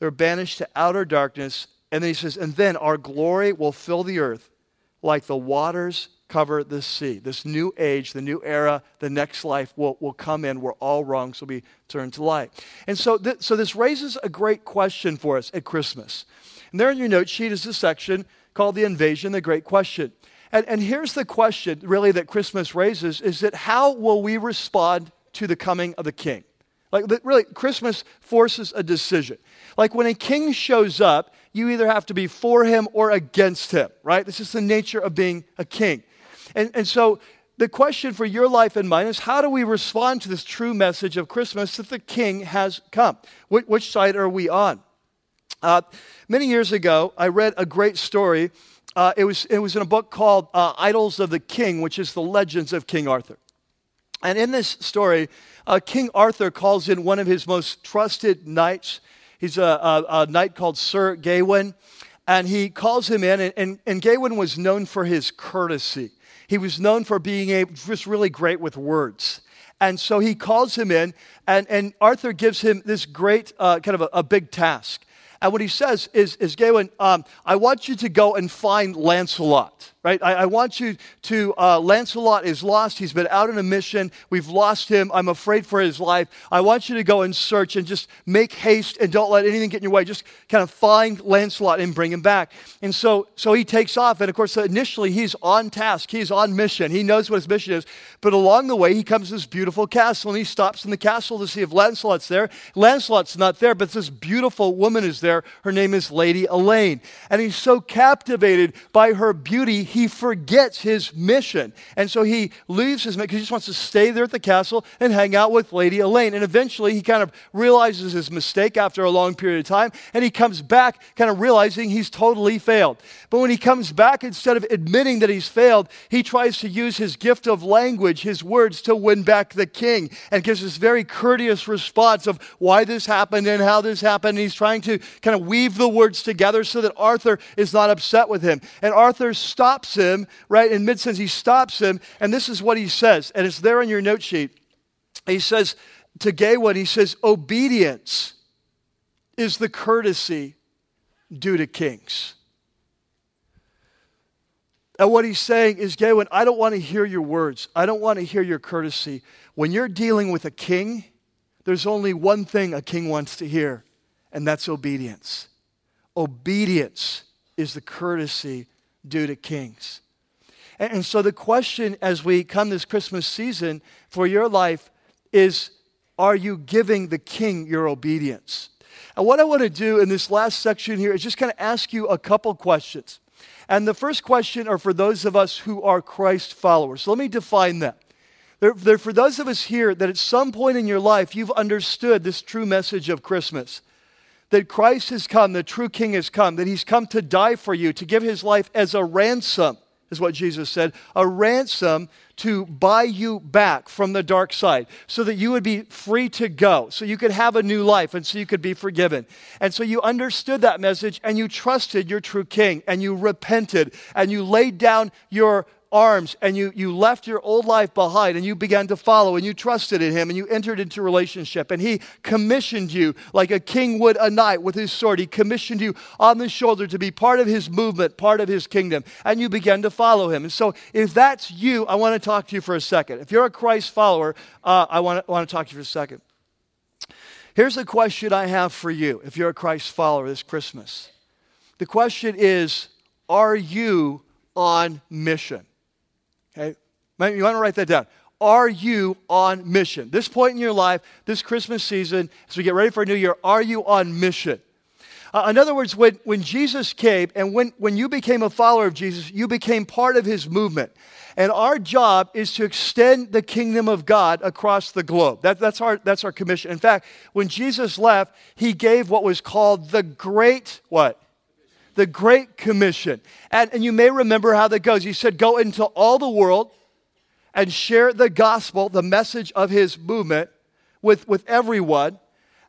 They're banished to outer darkness. And then he says, and then our glory will fill the earth like the waters cover the sea. This new age, the new era, the next life will, will come in where all wrongs will be turned to light. And so, th- so this raises a great question for us at Christmas. And there in your note sheet is a section called The Invasion, the Great Question. And, and here's the question, really, that Christmas raises is that how will we respond to the coming of the king? Like, really, Christmas forces a decision. Like, when a king shows up, you either have to be for him or against him, right? This is the nature of being a king. And, and so, the question for your life and mine is how do we respond to this true message of Christmas that the king has come? Which, which side are we on? Uh, many years ago, I read a great story uh, it, was, it was in a book called uh, Idylls of the King, which is the legends of King Arthur. And in this story, uh, King Arthur calls in one of his most trusted knights. He's a, a, a knight called Sir Gawain. And he calls him in, and, and, and Gawain was known for his courtesy. He was known for being just really great with words. And so he calls him in, and, and Arthur gives him this great, uh, kind of a, a, big task. And what he says is, is Gawain, um, I want you to go and find Lancelot right? I, I want you to, uh, Lancelot is lost. He's been out on a mission. We've lost him. I'm afraid for his life. I want you to go and search and just make haste and don't let anything get in your way. Just kind of find Lancelot and bring him back. And so, so he takes off. And of course, initially he's on task. He's on mission. He knows what his mission is. But along the way, he comes to this beautiful castle and he stops in the castle to see if Lancelot's there. Lancelot's not there, but this beautiful woman is there. Her name is Lady Elaine. And he's so captivated by her beauty, he forgets his mission. And so he leaves his because he just wants to stay there at the castle and hang out with Lady Elaine. And eventually he kind of realizes his mistake after a long period of time and he comes back kind of realizing he's totally failed. But when he comes back, instead of admitting that he's failed, he tries to use his gift of language, his words, to win back the king and gives this very courteous response of why this happened and how this happened. And he's trying to kind of weave the words together so that Arthur is not upset with him. And Arthur stops stops him, right? In mid sentence, he stops him, and this is what he says, and it's there on your note sheet. He says to Gawain, he says, Obedience is the courtesy due to kings. And what he's saying is, Gawain, I don't want to hear your words. I don't want to hear your courtesy. When you're dealing with a king, there's only one thing a king wants to hear, and that's obedience. Obedience is the courtesy due to kings. And, and so the question as we come this Christmas season for your life is are you giving the king your obedience? And what I want to do in this last section here is just kind of ask you a couple questions. And the first question are for those of us who are Christ followers. Let me define that. They're, they're, for those of us here that at some point in your life you've understood this true message of Christmas that Christ has come, the true King has come, that he's come to die for you, to give his life as a ransom, is what Jesus said, a ransom to buy you back from the dark side so that you would be free to go, so you could have a new life and so you could be forgiven. And so you understood that message and you trusted your true King and you repented and you laid down your arms and you, you left your old life behind and you began to follow and you trusted in him and you entered into relationship and he commissioned you like a king would a knight with his sword. He commissioned you on the shoulder to be part of his movement, part of his kingdom, and you began to follow him. And so if that's you, I want to talk to you for a second. If you're a Christ follower, uh, I want to, want to talk to you for a second. Here's a question I have for you if you're a Christ follower this Christmas. The question is, are you on mission? You want to write that down. Are you on mission? This point in your life, this Christmas season, as we get ready for a new year, are you on mission? Uh, in other words, when, when Jesus came and when, when you became a follower of Jesus, you became part of his movement. And our job is to extend the kingdom of God across the globe. That, that's, our, that's our commission. In fact, when Jesus left, he gave what was called the great what? The Great Commission. And, and you may remember how that goes. He said, Go into all the world and share the gospel, the message of his movement with, with everyone.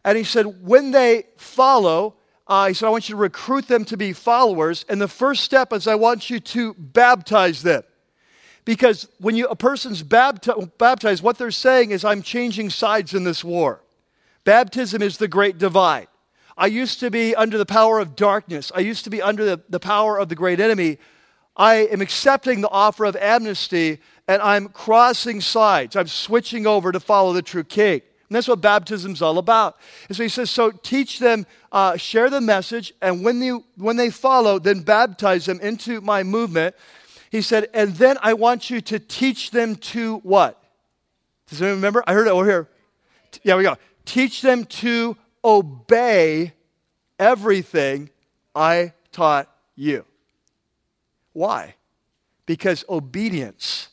And he said, When they follow, uh, he said, I want you to recruit them to be followers. And the first step is I want you to baptize them. Because when you, a person's bapti- baptized, what they're saying is, I'm changing sides in this war. Baptism is the great divide. I used to be under the power of darkness, I used to be under the, the power of the great enemy. I am accepting the offer of amnesty and I'm crossing sides. I'm switching over to follow the true king. And that's what baptism's all about. And so he says, so teach them, uh, share the message, and when, you, when they follow, then baptize them into my movement. He said, and then I want you to teach them to what? Does anyone remember? I heard it over here. Yeah, we go. Teach them to obey everything I taught you. Why? Because obedience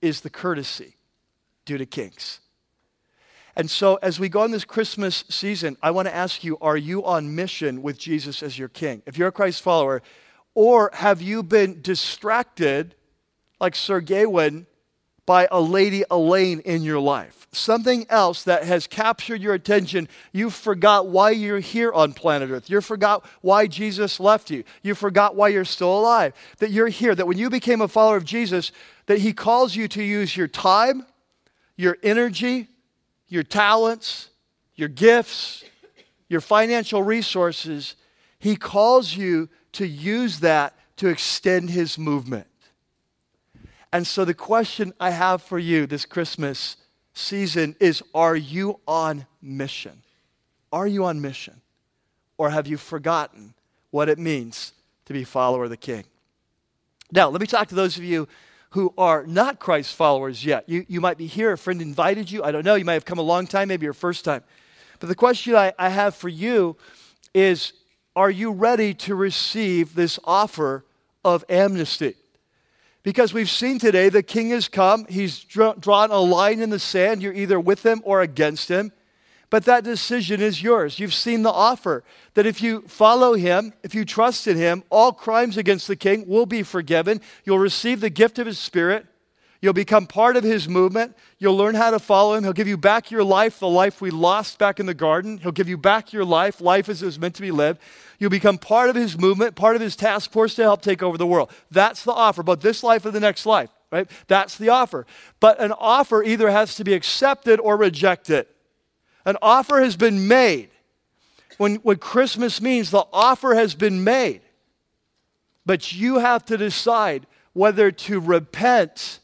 is the courtesy due to kings. And so, as we go on this Christmas season, I want to ask you are you on mission with Jesus as your king? If you're a Christ follower, or have you been distracted, like Sir Gawain, by a lady Elaine in your life? Something else that has captured your attention. You forgot why you're here on planet Earth. You forgot why Jesus left you. You forgot why you're still alive. That you're here. That when you became a follower of Jesus, that He calls you to use your time, your energy, your talents, your gifts, your financial resources. He calls you to use that to extend his movement. And so, the question I have for you this Christmas season is Are you on mission? Are you on mission? Or have you forgotten what it means to be follower of the King? Now, let me talk to those of you who are not Christ followers yet. You, you might be here, a friend invited you. I don't know. You might have come a long time, maybe your first time. But the question I, I have for you is are you ready to receive this offer of amnesty? Because we've seen today the king has come, he's drawn a line in the sand. You're either with him or against him. But that decision is yours. You've seen the offer that if you follow him, if you trust in him, all crimes against the king will be forgiven. You'll receive the gift of his spirit. You'll become part of his movement. You'll learn how to follow him. He'll give you back your life, the life we lost back in the garden. He'll give you back your life, life as it was meant to be lived. You'll become part of his movement, part of his task force to help take over the world. That's the offer, but this life or the next life, right? That's the offer. But an offer either has to be accepted or rejected. An offer has been made. When, what Christmas means, the offer has been made. But you have to decide whether to repent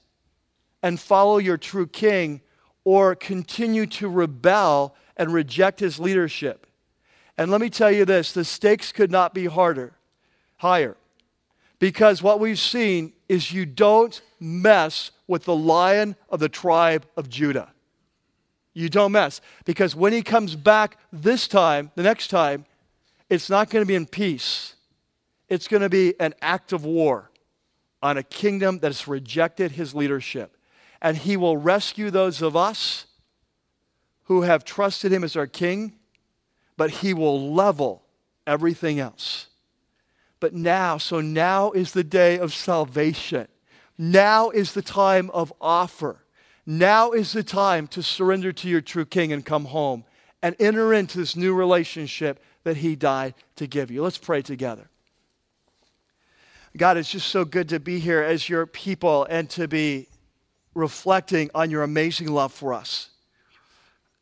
and follow your true king or continue to rebel and reject his leadership. And let me tell you this the stakes could not be harder, higher. Because what we've seen is you don't mess with the lion of the tribe of Judah. You don't mess. Because when he comes back this time, the next time, it's not going to be in peace. It's going to be an act of war on a kingdom that has rejected his leadership and he will rescue those of us who have trusted him as our king, but he will level everything else. But now, so now is the day of salvation. Now is the time of offer. Now is the time to surrender to your true king and come home and enter into this new relationship that he died to give you. Let's pray together. God, it's just so good to be here as your people and to be reflecting on your amazing love for us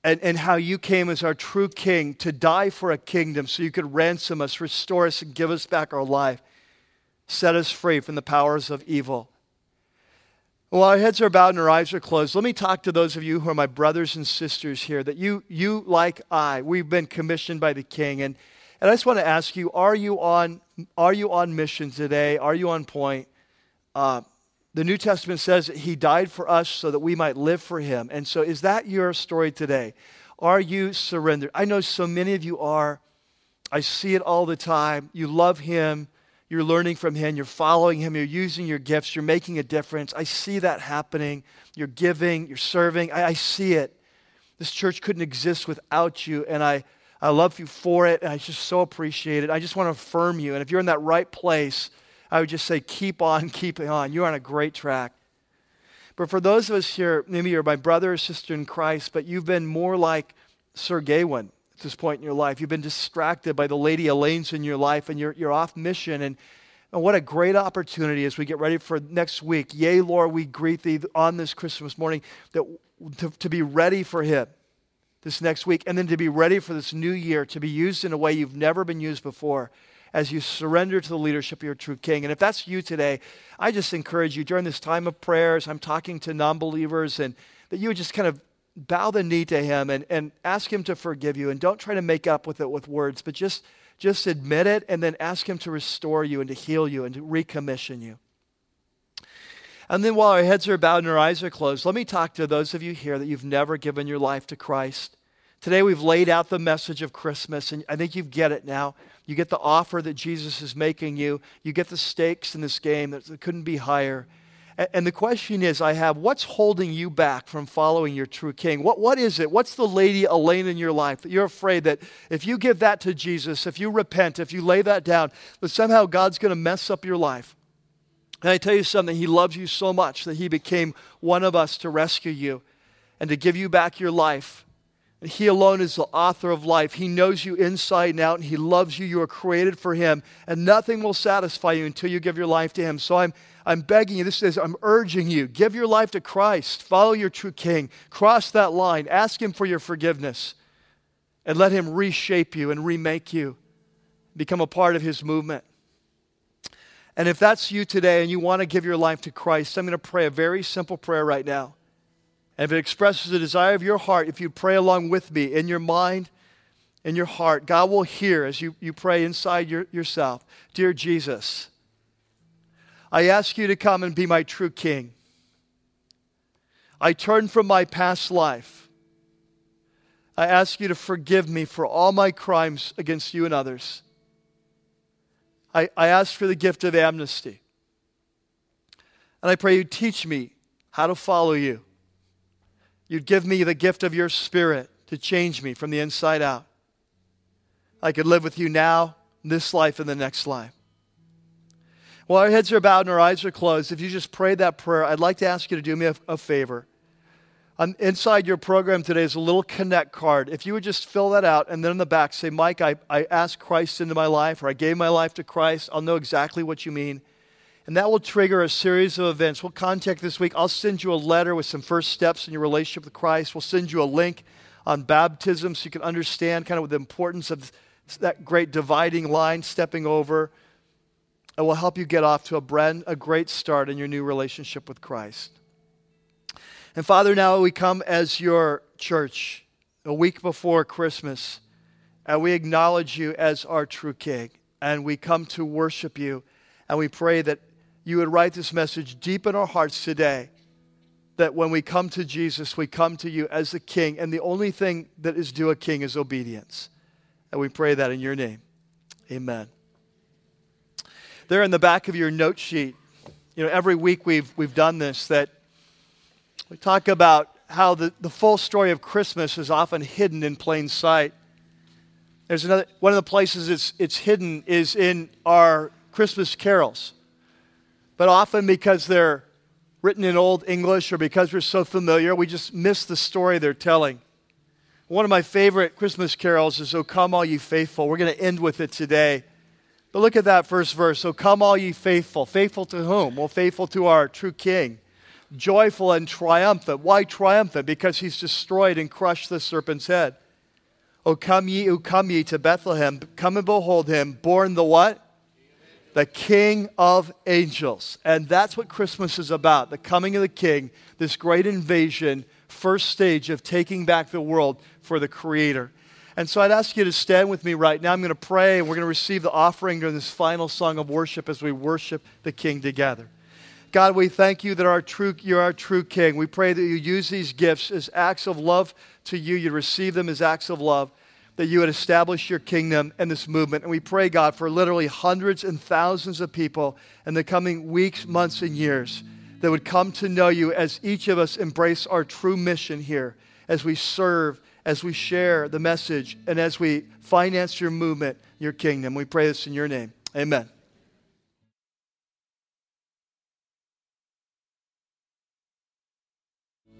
and, and how you came as our true king to die for a kingdom so you could ransom us, restore us, and give us back our life, set us free from the powers of evil. While our heads are bowed and our eyes are closed, let me talk to those of you who are my brothers and sisters here that you, you like I, we've been commissioned by the king. And, and I just want to ask you are you on, are you on mission today? Are you on point? Uh, the New Testament says that he died for us so that we might live for him. And so, is that your story today? Are you surrendered? I know so many of you are. I see it all the time. You love him. You're learning from him. You're following him. You're using your gifts. You're making a difference. I see that happening. You're giving. You're serving. I, I see it. This church couldn't exist without you. And I, I love you for it. And I just so appreciate it. I just want to affirm you. And if you're in that right place, I would just say, keep on keeping on. You're on a great track. But for those of us here, maybe you're my brother or sister in Christ, but you've been more like Sir Gawain at this point in your life. You've been distracted by the Lady Elaine's in your life, and you're, you're off mission. And, and what a great opportunity as we get ready for next week. Yea, Lord, we greet thee on this Christmas morning that, to, to be ready for Him this next week, and then to be ready for this new year, to be used in a way you've never been used before as you surrender to the leadership of your true king. And if that's you today, I just encourage you during this time of prayers, I'm talking to non believers, and that you would just kind of bow the knee to him and, and ask him to forgive you. And don't try to make up with it with words, but just, just admit it and then ask him to restore you and to heal you and to recommission you. And then while our heads are bowed and our eyes are closed, let me talk to those of you here that you've never given your life to Christ. Today we've laid out the message of Christmas, and I think you get it now. You get the offer that Jesus is making you. You get the stakes in this game that couldn't be higher. And the question is I have, what's holding you back from following your true king? What, what is it? What's the lady Elaine in your life that you're afraid that if you give that to Jesus, if you repent, if you lay that down, that somehow God's going to mess up your life? And I tell you something, He loves you so much that He became one of us to rescue you and to give you back your life he alone is the author of life. He knows you inside and out, and He loves you. You are created for Him, and nothing will satisfy you until you give your life to Him. So I'm, I'm begging you, this is, I'm urging you, give your life to Christ. Follow your true King. Cross that line. Ask Him for your forgiveness, and let Him reshape you and remake you. Become a part of His movement. And if that's you today and you want to give your life to Christ, I'm going to pray a very simple prayer right now. And if it expresses the desire of your heart, if you pray along with me in your mind, in your heart, God will hear as you, you pray inside your, yourself. Dear Jesus, I ask you to come and be my true king. I turn from my past life. I ask you to forgive me for all my crimes against you and others. I, I ask for the gift of amnesty. And I pray you teach me how to follow you. You'd give me the gift of your spirit to change me from the inside out. I could live with you now, this life, and the next life. While our heads are bowed and our eyes are closed, if you just prayed that prayer, I'd like to ask you to do me a, a favor. Um, inside your program today is a little connect card. If you would just fill that out and then in the back say, Mike, I, I asked Christ into my life or I gave my life to Christ, I'll know exactly what you mean. And that will trigger a series of events. We'll contact this week. I'll send you a letter with some first steps in your relationship with Christ. We'll send you a link on baptism so you can understand kind of the importance of that great dividing line, stepping over. It will help you get off to a, brand, a great start in your new relationship with Christ. And Father, now we come as your church a week before Christmas, and we acknowledge you as our true King, and we come to worship you, and we pray that you would write this message deep in our hearts today. That when we come to Jesus, we come to you as the King, and the only thing that is due a king is obedience. And we pray that in your name. Amen. There in the back of your note sheet, you know, every week we've, we've done this, that we talk about how the, the full story of Christmas is often hidden in plain sight. There's another, one of the places it's, it's hidden is in our Christmas carols but often because they're written in Old English or because we're so familiar, we just miss the story they're telling. One of my favorite Christmas carols is O Come All You Faithful. We're going to end with it today. But look at that first verse. So come, all ye faithful. Faithful to whom? Well, faithful to our true King. Joyful and triumphant. Why triumphant? Because he's destroyed and crushed the serpent's head. Oh, come ye who come ye to Bethlehem. Come and behold him, born the what? The King of angels. And that's what Christmas is about the coming of the King, this great invasion, first stage of taking back the world for the Creator. And so I'd ask you to stand with me right now. I'm going to pray, and we're going to receive the offering during this final song of worship as we worship the King together. God, we thank you that our true, you're our true King. We pray that you use these gifts as acts of love to you. You receive them as acts of love, that you would establish your kingdom and this movement. And we pray, God, for literally hundreds and thousands of people in the coming weeks, months, and years that would come to know you as each of us embrace our true mission here as we serve as we share the message and as we finance your movement, your kingdom. We pray this in your name. Amen.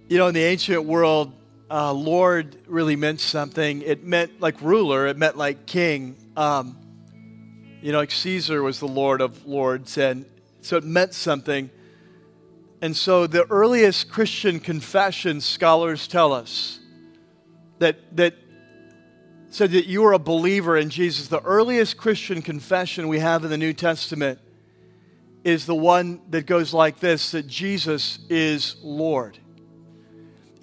You know, in the ancient world, uh, Lord really meant something. It meant like ruler, it meant like king. Um, you know, like Caesar was the Lord of lords, and so it meant something. And so the earliest Christian confession scholars tell us that, that said that you are a believer in Jesus. The earliest Christian confession we have in the New Testament is the one that goes like this that Jesus is Lord.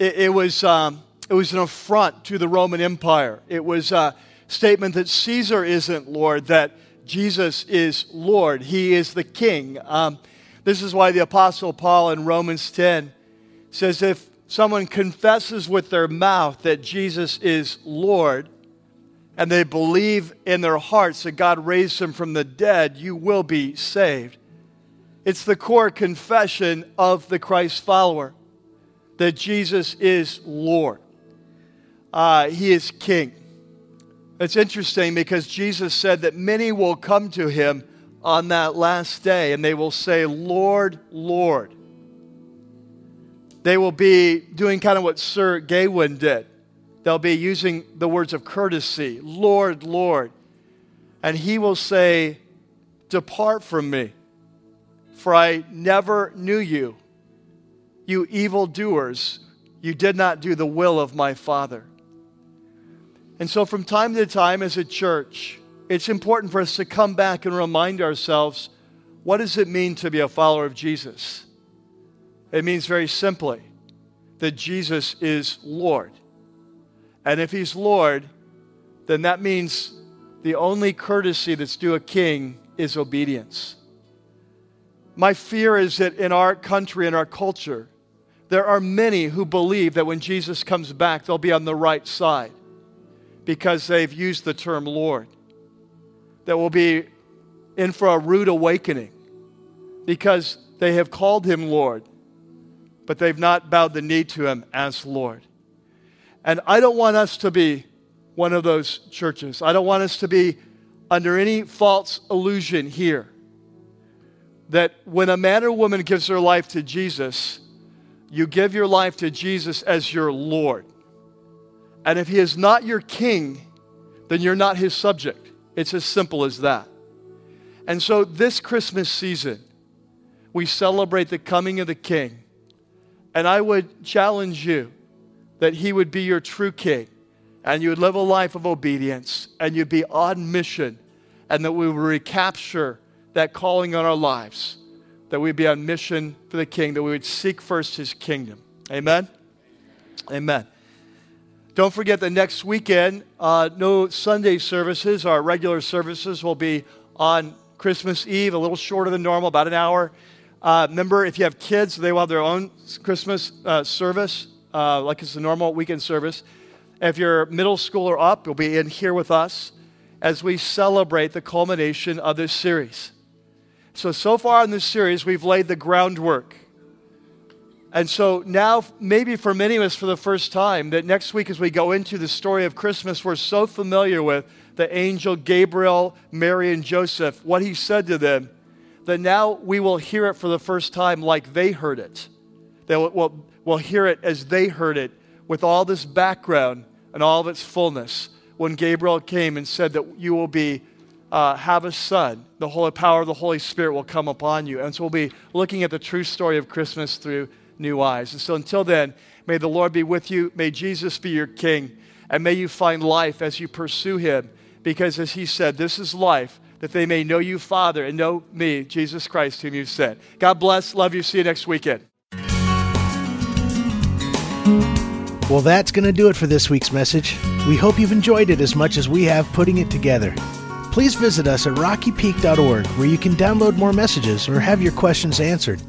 It, it was, um, it was an affront to the Roman Empire. It was a statement that Caesar isn't Lord, that Jesus is Lord. He is the King. Um, this is why the Apostle Paul in Romans 10 says, If someone confesses with their mouth that Jesus is Lord and they believe in their hearts that God raised him from the dead, you will be saved. It's the core confession of the Christ follower that Jesus is Lord. Uh, he is King. It's interesting because Jesus said that many will come to him on that last day and they will say, Lord, Lord. They will be doing kind of what Sir Gawain did. They'll be using the words of courtesy, Lord, Lord. And he will say, Depart from me, for I never knew you. You evildoers, you did not do the will of my Father. And so, from time to time, as a church, it's important for us to come back and remind ourselves what does it mean to be a follower of Jesus? It means very simply that Jesus is Lord. And if he's Lord, then that means the only courtesy that's due a king is obedience. My fear is that in our country, in our culture, there are many who believe that when Jesus comes back, they'll be on the right side because they've used the term Lord that will be in for a rude awakening because they have called him Lord, but they've not bowed the knee to him as Lord. And I don't want us to be one of those churches. I don't want us to be under any false illusion here that when a man or woman gives their life to Jesus, you give your life to Jesus as your Lord. And if he is not your king, then you're not his subject. It's as simple as that. And so this Christmas season, we celebrate the coming of the King. And I would challenge you that he would be your true King and you would live a life of obedience and you'd be on mission and that we would recapture that calling on our lives, that we'd be on mission for the King, that we would seek first his kingdom. Amen? Amen. Don't forget that next weekend, uh, no Sunday services. Our regular services will be on Christmas Eve, a little shorter than normal, about an hour. Uh, remember, if you have kids, they will have their own Christmas uh, service, uh, like it's a normal weekend service. If you're middle school or up, you'll be in here with us as we celebrate the culmination of this series. So, so far in this series, we've laid the groundwork and so now, maybe for many of us for the first time, that next week as we go into the story of Christmas, we're so familiar with the angel Gabriel, Mary, and Joseph, what he said to them, that now we will hear it for the first time like they heard it. That we'll, we'll hear it as they heard it with all this background and all of its fullness when Gabriel came and said that you will be uh, have a son, the holy power of the Holy Spirit will come upon you. And so we'll be looking at the true story of Christmas through new eyes. And so until then, may the Lord be with you. May Jesus be your king. And may you find life as you pursue him. Because as he said, this is life, that they may know you, Father, and know me, Jesus Christ, whom you've sent. God bless. Love you. See you next weekend. Well, that's going to do it for this week's message. We hope you've enjoyed it as much as we have putting it together. Please visit us at rockypeak.org where you can download more messages or have your questions answered.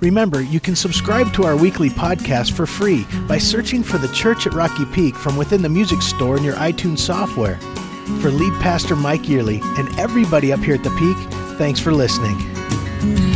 Remember, you can subscribe to our weekly podcast for free by searching for the Church at Rocky Peak from within the music store in your iTunes software. For lead pastor Mike Yearly and everybody up here at the Peak, thanks for listening.